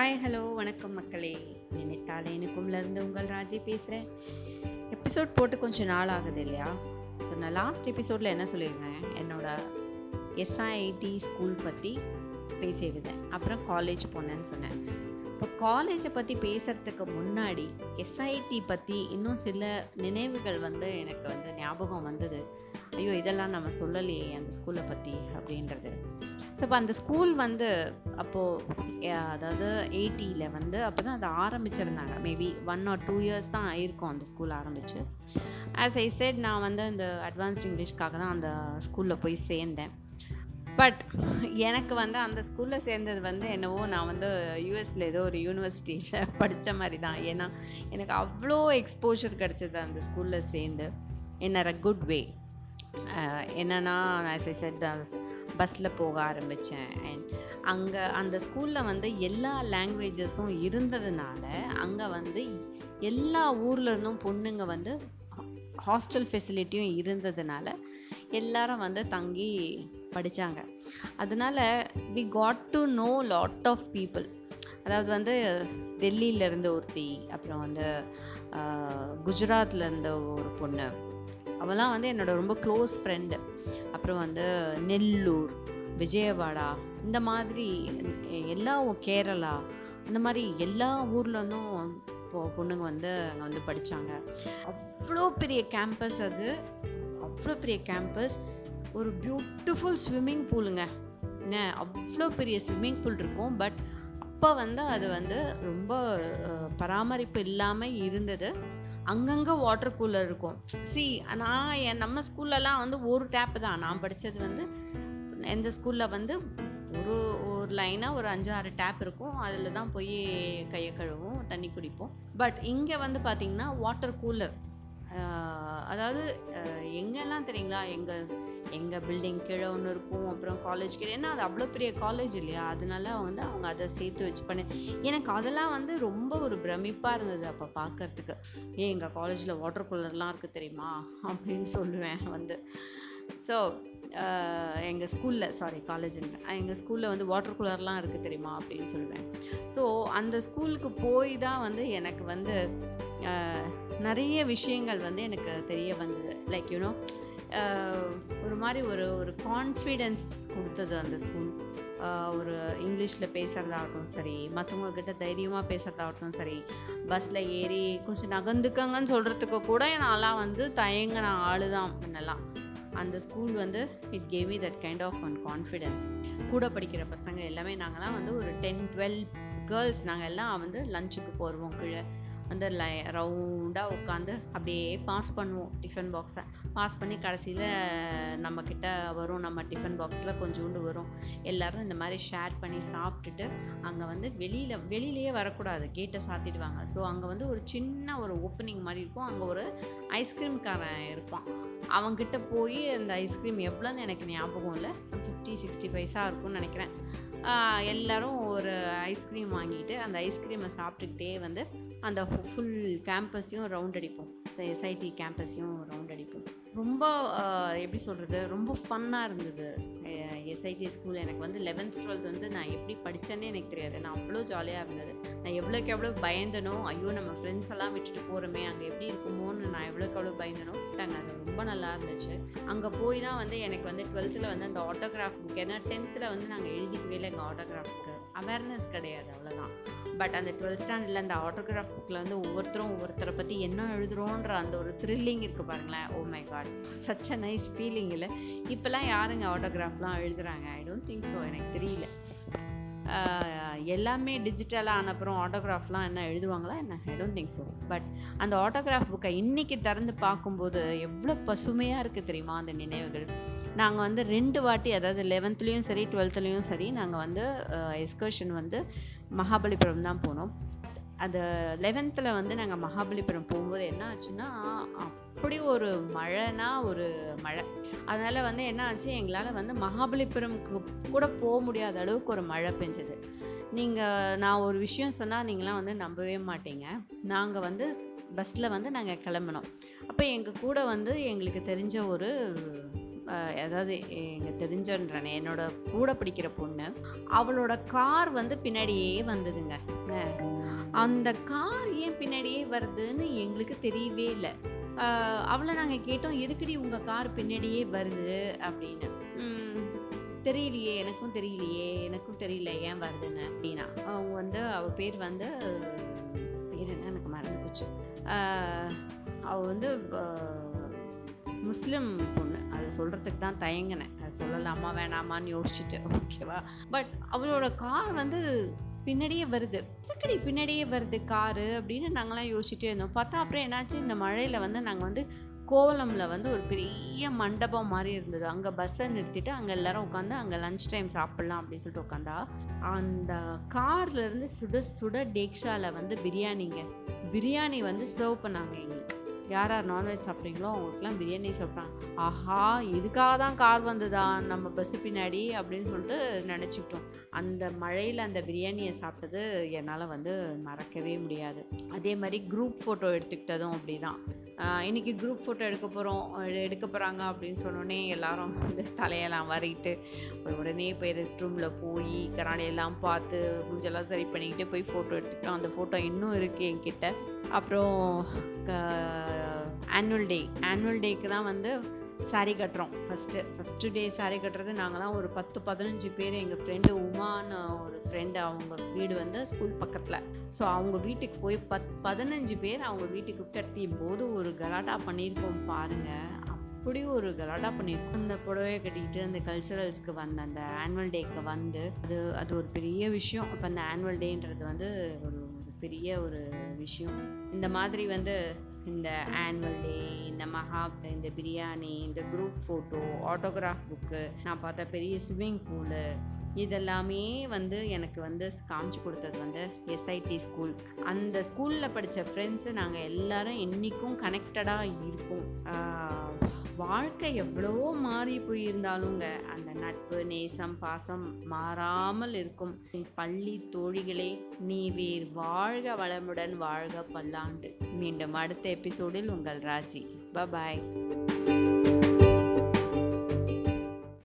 Hi hello வணக்கம் மக்களே. நினைத்தாலே எனக்கும்லேருந்து உங்கள் ராஜி பேசுகிறேன் எபிசோட் போட்டு கொஞ்சம் நாள் ஆகுது இல்லையா? ஸோ நான் லாஸ்ட் எபிசோடில் என்ன சொல்லியிருந்தேன்? என்னோட எஸ்ஐஐடி ஸ்கூல் பற்றி பேசியிருந்தேன். அப்புறம் காலேஜ் போனேன்னு சொன்னேன். இப்போ காலேஜை பற்றி பேசுகிறதுக்கு முன்னாடி எஸ்ஐடி பற்றி இன்னும் சில நினைவுகள் வந்து எனக்கு வந்து ஞாபகம் வந்தது. ஐயோ இதெல்லாம் நம்ம சொல்லலையே அந்த ஸ்கூலை பற்றி அப்படின்றது. ஸோ இப்போ அந்த ஸ்கூல் வந்து அப்போது அதாவது எயிட்டியில் வந்து அப்போ தான் அதை ஆரம்பிச்சிருந்தாங்க. Maybe one or two years தான் ஆயிருக்கும் அந்த ஸ்கூல் ஆரம்பிச்சு. ஆஸ் ஐ செட் நான் வந்து அந்த அட்வான்ஸ்ட் இங்கிலீஷ்க்காக தான் அந்த ஸ்கூலில் போய் சேர்ந்தேன். பட் எனக்கு வந்து அந்த ஸ்கூலில் சேர்ந்தது வந்து என்னவோ நான் வந்து யூஎஸில் ஏதோ ஒரு யூனிவர்சிட்டியில் படித்த மாதிரி தான். ஏன்னா எனக்கு அவ்வளோ எக்ஸ்போஷர் கிடச்சிது அந்த ஸ்கூலில் சேர்ந்து. என்ன அ குட் வே என்னென்னா ஆஸ் செட் பஸ்ஸில் போக ஆரம்பித்தேன் அண்ட் அங்கே அந்த ஸ்கூலில் வந்து எல்லா லாங்குவேஜஸும் இருந்ததுனால அங்கே வந்து எல்லா ஊர்லேருந்தும் பொண்ணுங்க வந்து ஹாஸ்டல் ஃபெசிலிட்டியும் இருந்ததுனால எல்லாரும் வந்து தங்கி படித்தாங்க அதனால் we got to know lot of people அதாவது வந்து டெல்லியிலேருந்து ஒருத்தி அப்புறம் வந்து குஜராத்தில் இருந்த ஒரு பொண்ணு. அவெல்லாம் வந்து என்னோட ரொம்ப க்ளோஸ் ஃப்ரெண்டு அப்புறம் வந்து நெல்லூர் விஜயவாடா இந்த மாதிரி எல்லா கேரளா இந்த மாதிரி எல்லா ஊர்லேருந்தும் இப்போ பொண்ணுங்க வந்து அங்கே வந்து படித்தாங்க அவ்வளோ பெரிய கேம்பஸ் அது. அவ்வளோ பெரிய கேம்பஸ் ஒரு பியூட்டிஃபுல் ஸ்விம்மிங் பூலுங்க என்ன அவ்வளோ பெரிய ஸ்விம்மிங் பூல் இருக்கும். பட் அப்போ வந்து அது வந்து ரொம்ப பராமரிப்பு இல்லாமல் இருந்தது. அங்கங்கே வாட்டர் கூலர் இருக்கும். சி நான் என் நம்ம ஸ்கூல்லலாம் வந்து ஒரு டேப்பு தான். நான் படித்தது வந்து எந்த ஸ்கூலில் வந்து ஒரு ஒரு லைனாக ஒரு அஞ்சு ஆறு டேப் இருக்கும். அதில் தான் போய் கையை கழுவும் தண்ணி குடிப்போம். பட் இங்கே வந்து பார்த்திங்கன்னா வாட்டர் கூலர் அதாவது எங்கெல்லாம் தெரியுங்களா? எங்கள் எங்கள் பில்டிங் கீழே ஒன்று இருக்கும் அப்புறம் காலேஜ் கீழே. ஏன்னா அது அவ்வளோ பெரிய காலேஜ் இல்லையா? அதனால வந்து அவங்க அதை சேர்த்து வச்சு பண்ணி எனக்கு அதெல்லாம் வந்து ரொம்ப ஒரு பிரமிப்பாக இருந்தது அப்போ பார்க்கறதுக்கு ஏன் எங்கள் காலேஜில் வாட்டர் கூலர்லாம் இருக்குது தெரியுமா? அப்படின்னு சொல்லுவேன் வந்து. ஸோ எங்கள் ஸ்கூலில் சாரி காலேஜ் எங்கள் ஸ்கூலில் வந்து வாட்டர் கூலர்லாம் இருக்குது தெரியுமா? அப்படின்னு சொல்லுவேன். ஸோ அந்த ஸ்கூலுக்கு போய் தான் வந்து எனக்கு வந்து நிறைய விஷயங்கள் வந்து எனக்கு தெரிய வந்தது. லைக் யூனோ ஒரு மாதிரி ஒரு ஒரு கான்ஃபிடென்ஸ் கொடுத்தது அந்த ஸ்கூல் ஒரு இங்கிலீஷில் பேசுகிறதாகட்டும் சரி மற்றவங்கக்கிட்ட தைரியமாக பேசுகிறதாகட்டும் சரி பஸ்ஸில் ஏறி கொஞ்சம் நகர்ந்துக்கங்கன்னு சொல்கிறதுக்கு கூட நான்லாம் வந்து தயங்கின ஆள் தான் முன்னெல்லாம். அந்த ஸ்கூல் வந்து it gave me that kind of one confidence கூட படிக்கிற பசங்க எல்லாமே நாங்கள்லாம் வந்து ஒரு டென் டுவெல் கேர்ள்ஸ் நாங்கள் எல்லாம் வந்து லஞ்சுக்கு போடுவோம் கீழே. வந்து லை ரவுண்டாக உட்காந்து அப்படியே பாஸ் பண்ணுவோம் டிஃபன் பாக்ஸை பாஸ் பண்ணி கடைசியில் நம்மக்கிட்ட வரும் நம்ம டிஃபன் பாக்ஸில் கொஞ்சோண்டு வரும். எல்லோரும் இந்த மாதிரி ஷேர் பண்ணி சாப்பிட்டுட்டு அங்கே வந்து வெளியில் வெளியிலேயே வரக்கூடாது. கேட்டை சாத்திடுவாங்க. ஸோ அங்கே வந்து ஒரு சின்ன ஒரு ஓப்பனிங் மாதிரி இருக்கும். அங்கே ஒரு ஐஸ்கிரீம்காரன் இருப்பான். அவங்கக்கிட்ட போய் அந்த ஐஸ்கிரீம் எவ்வளோன்னு எனக்கு ஞாபகம் இல்லை. சம் ஃபிஃப்டி சிக்ஸ்டி பைசா இருக்கும்னு நினைக்கிறேன். எல்லோரும் ஒரு ஐஸ்கிரீம் வாங்கிட்டு அந்த ஐஸ்கிரீமை சாப்பிட்டுக்கிட்டே வந்து அந்த ஃபுல் கேம்பஸையும் ரவுண்ட் அடிப்போம். எஸ்ஐடி கேம்பஸையும் ரவுண்ட் ரொம்ப எப்படி சொல்கிறது ரொம்ப ஃபன்னாக இருந்தது. எஸ்ஐடி ஸ்கூல் எனக்கு வந்து லெவன்த் டுவெல்த் வந்து நான் எப்படி படித்தேன்னே எனக்கு தெரியாது. நான் அவ்வளோ ஜாலியாக இருந்தது. நான் எவ்வளோக்கு எவ்வளோ பயந்தனோ ஐயோ நம்ம ஃப்ரெண்ட்ஸ் எல்லாம் விட்டுட்டு போகிறோமே அங்கே எப்படி இருக்குமோன்னு நான் எவ்வளோக்கு எவ்வளோ பயந்தனோ விட்டாங்க. அது ரொம்ப நல்லா இருந்துச்சு. அங்கே போய் தான் வந்து எனக்கு வந்து டுவெல்த்தில் வந்து அந்த ஆட்டோகிராஃப் புக் ஏன்னா டென்த்தில் வந்து நாங்கள் எழுதிக்கவே இல்லை எங்கள் ஆட்டோகிராஃப் புக்கு அவேர்னஸ் கிடையாது அவ்வளோதான் பட் அந்த டுவெல்த் ஸ்டாண்டர்டில் அந்த ஆட்டோகிராஃப் புக்கில் வந்து ஒவ்வொருத்தரும் ஒவ்வொருத்தரை பற்றி என்ன எழுதுகிறோன்ற அந்த ஒரு த்ரில்லிங் இருக்குது பாருங்களேன். ஓ my God such a nice feeling இல்லை இப்போல்லாம் யாருங்க ஆட்டோகிராஃப்லாம் எழுதுகிறாங்க ஐ டோன்ட் திங்க் ஸோ எனக்கு தெரியல. எல்லாமே டிஜிட்டலாக ஆனப்புறம் ஆட்டோகிராஃப்லாம் என்ன எழுதுவாங்களா என்ன? I don't think so but அந்த ஆட்டோகிராஃப் புக்கை இன்றைக்கி திறந்து பார்க்கும்போது எவ்வளோ பசுமையாக இருக்குது தெரியுமா அந்த நினைவுகள்? நாங்கள் வந்து ரெண்டு வாட்டி அதாவது லெவன்த்துலேயும் சரி டுவெல்த்துலேயும் சரி நாங்கள் வந்து எக்ஸ்கர்ஷன் வந்து மகாபலிபுரம் தான் போனோம். அது லெவன்த்தில் வந்து நாங்கள் மகாபலிபுரம் போகும்போது என்ன ஆச்சுன்னா அப்படி ஒரு மழைனா ஒரு மழை. அதனால் வந்து என்ன ஆச்சு எங்களால் வந்து மகாபலிபுரம்க்கு கூட போக முடியாத அளவுக்கு ஒரு மழை பெஞ்சது. நீங்கள் நான் ஒரு விஷயம் சொன்னால் நீங்களாம் வந்து நம்பவே மாட்டீங்க. நாங்கள் வந்து பஸ்ஸில் வந்து நாங்கள் கிளம்பினோம். அப்போ எங்கள் கூட வந்து எங்களுக்கு தெரிஞ்ச ஒரு ஏதாவது அதாவது எங்கள் தெரிஞ்சன்றனே என்னோட கூட பிடிக்கிற பொண்ணு அவளோட கார் வந்து பின்னாடியே வந்ததுங்க. அந்த கார் ஏன் பின்னாடியே வருதுன்னு எங்களுக்கு தெரியவே இல்லை. அவளை நாங்கள் கேட்டோம் எதுக்கடி உங்கள் கார் பின்னாடியே வருது? அப்படின்னு. தெரியலையே எனக்கும் தெரியலையே எனக்கும் தெரியல ஏன் வருதுன்னு? அப்படின்னா அவங்க வந்து அவள் பேர் வந்து பேர் என்ன? எனக்கு மறந்து போச்சு. அவள் வந்து முஸ்லீம் பொண்ணு. அது சொல்கிறதுக்கு தான் தயங்கினேன். அது சொல்லலாமா வேணாமான்னு யோசிச்சுட்டு. ஓகேவா? பட் அவளோட கார் வந்து பின்னாடியே வருது. தக்கடி பின்னாடியே வருது காரு அப்படின்னு நாங்களாம் யோசிச்சுட்டே இருந்தோம். பார்த்தா அப்புறம் என்னாச்சு? இந்த மழையில் வந்து நாங்கள் வந்து கோலமில் வந்து ஒரு பெரிய மண்டபம் மாதிரி இருந்தது. அங்கே பஸ்ஸை நிறுத்திட்டு அங்கே எல்லாரும் உட்காந்து அங்கே லஞ்ச் டைம் சாப்பிட்லாம் அப்படின்னு சொல்லிட்டு உட்காந்தா அந்த கார்லேருந்து சுட சுட டேக்ஷாவில் வந்து பிரியாணிங்க. பிரியாணி வந்து சர்வ் பண்ணாங்க எங்களுக்கு. யார் யார் நான்வெஜ் சாப்பிட்றீங்களோ அவங்களுக்குலாம் பிரியாணி சாப்பிட்றாங்க. ஆஹா இதுக்காக தான் கார் வந்ததா? நம்ம பஸ்ஸு பின்னாடி அப்படின்னு சொல்லிட்டு நினச்சிக்கிட்டோம். அந்த மழையில் அந்த பிரியாணியை சாப்பிட்டது என்னால் வந்து மறக்கவே முடியாது. அதே மாதிரி குரூப் ஃபோட்டோ எடுத்துக்கிட்டதும் அப்படி தான் இன்றைக்கி குரூப் ஃபோட்டோ எடுக்க போகிறோம் எடுக்க போகிறாங்க அப்படின்னு சொன்னோடனே எல்லாரும் வந்து தலையெல்லாம் வரிட்டு உடனே போய் ரெஸ்ட் ரூமில் போய் கண்ணாடியெல்லாம் பார்த்து மூஞ்செல்லாம் சரி பண்ணிக்கிட்டு போய் ஃபோட்டோ எடுத்துக்கிட்டோம். அந்த ஃபோட்டோ இன்னும் இருக்குது என்கிட்ட. அப்புறம் ஆனுவல் டே ஆனுவல் டேக்கு தான் வந்து saree கட்டுறோம். ஃபஸ்ட்டு ஃபஸ்ட்டு டே saree கட்டுறது நாங்களாம் ஒரு பத்து பதினஞ்சு பேர் எங்கள் ஃப்ரெண்டு உமான்னு ஒரு ஃப்ரெண்டு அவங்க வீடு வந்து ஸ்கூல் பக்கத்தில். ஸோ அவங்க வீட்டுக்கு போய் பத் பதினஞ்சு பேர் அவங்க வீட்டுக்கு கட்டியும் போது ஒரு கலாட்டா பண்ணியிருக்கோம் பாருங்கள் அப்படி ஒரு கலாட்டா பண்ணியிருக்கோம். அந்த புடவையை கட்டிக்கிட்டு அந்த கல்ச்சரல்ஸ்க்கு வந்த அந்த ஆனுவல் டேக்கு வந்து அது அது ஒரு பெரிய விஷயம். அப்போ அந்த ஆனுவல் டேன்றது வந்து ஒரு பெரிய ஒரு விஷயம். இந்த மாதிரி வந்து இந்த ஆனுவல் டே இந்த மஹாப்ஸ் இந்த பிரியாணி இந்த குரூப் ஃபோட்டோ ஆட்டோகிராஃப் புக்கு நான் பார்த்த பெரிய ஸ்விம்மிங் பூலு இதெல்லாமே வந்து எனக்கு வந்து காமிச்சு கொடுத்தது வந்து எஸ்ஐடி ஸ்கூல் அந்த ஸ்கூலில் படித்த ஃப்ரெண்ட்ஸு நாங்கள் எல்லாரும் என்றைக்கும் கனெக்டடாக இருக்கோம் வாழ்க்கை எவ்வளோ மாறி போயிருந்தாலுங்க அந்த நட்பு நேசம் பாசம் மாறாமல் இருக்கும். பள்ளி தோழிகளே நீ வேர் வாழ்க வளமுடன் வாழ்க பல்லாண்டு. மீண்டும் அடுத்த எபிசோடில் உங்கள் ராஜி. பபாய்.